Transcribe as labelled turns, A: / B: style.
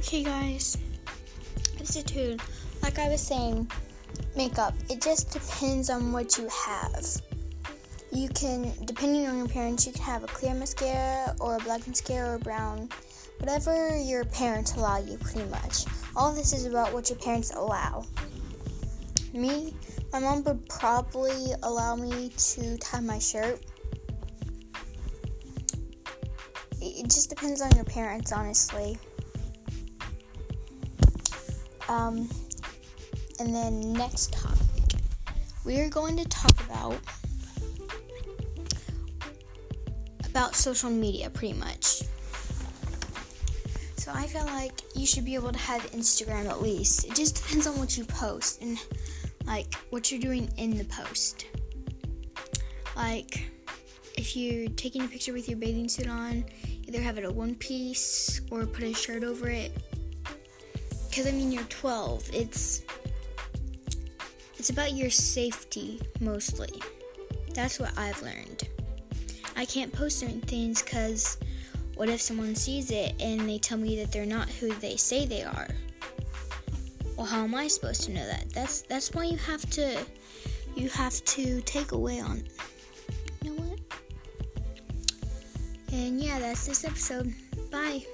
A: Okay, guys, This is a tune. Like I was saying, makeup. It just depends on what you have. You can, depending on your parents, you can have a clear mascara or a black mascara or brown, whatever your parents allow you, pretty much. All this is about what your parents allow. Me, my mom would probably allow me to tie my shirt. It just depends on your parents, honestly. Um, and then next topic, we are going to talk about about social media, pretty much. So I feel like you should be able to have Instagram at least. It just depends on what you post and like what you're doing in the post. Like if you're taking a picture with your bathing suit on, either have it a one piece or put a shirt over it because I mean you're 12. It's it's about your safety mostly. That's what I've learned. I can't post certain things because what if someone sees it and they tell me that they're not who they say they are? Well, how am I supposed to know that? That's that's why you have to you have to take away on. You know what? And yeah, that's this episode. Bye.